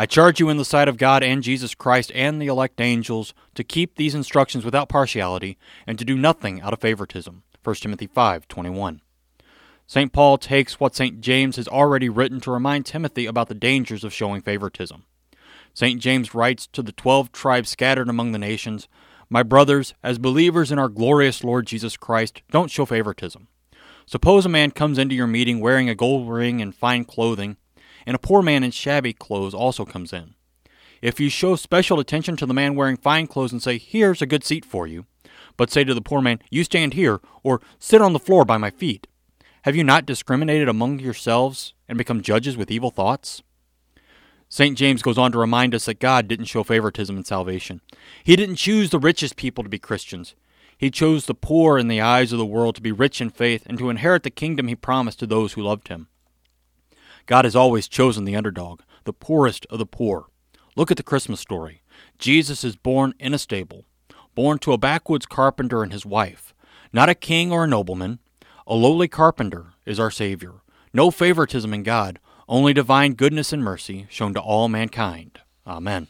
I charge you in the sight of God and Jesus Christ and the elect angels to keep these instructions without partiality and to do nothing out of favoritism. 1 Timothy 5:21. St. Paul takes what St. James has already written to remind Timothy about the dangers of showing favoritism. St. James writes to the 12 tribes scattered among the nations, "My brothers, as believers in our glorious Lord Jesus Christ, don't show favoritism. Suppose a man comes into your meeting wearing a gold ring and fine clothing, and a poor man in shabby clothes also comes in. If you show special attention to the man wearing fine clothes and say, Here's a good seat for you, but say to the poor man, You stand here, or sit on the floor by my feet, have you not discriminated among yourselves and become judges with evil thoughts? St. James goes on to remind us that God didn't show favoritism in salvation. He didn't choose the richest people to be Christians. He chose the poor in the eyes of the world to be rich in faith and to inherit the kingdom he promised to those who loved him. God has always chosen the underdog, the poorest of the poor. Look at the Christmas story. Jesus is born in a stable, born to a backwoods carpenter and his wife. Not a king or a nobleman. A lowly carpenter is our Savior. No favoritism in God, only divine goodness and mercy shown to all mankind. Amen.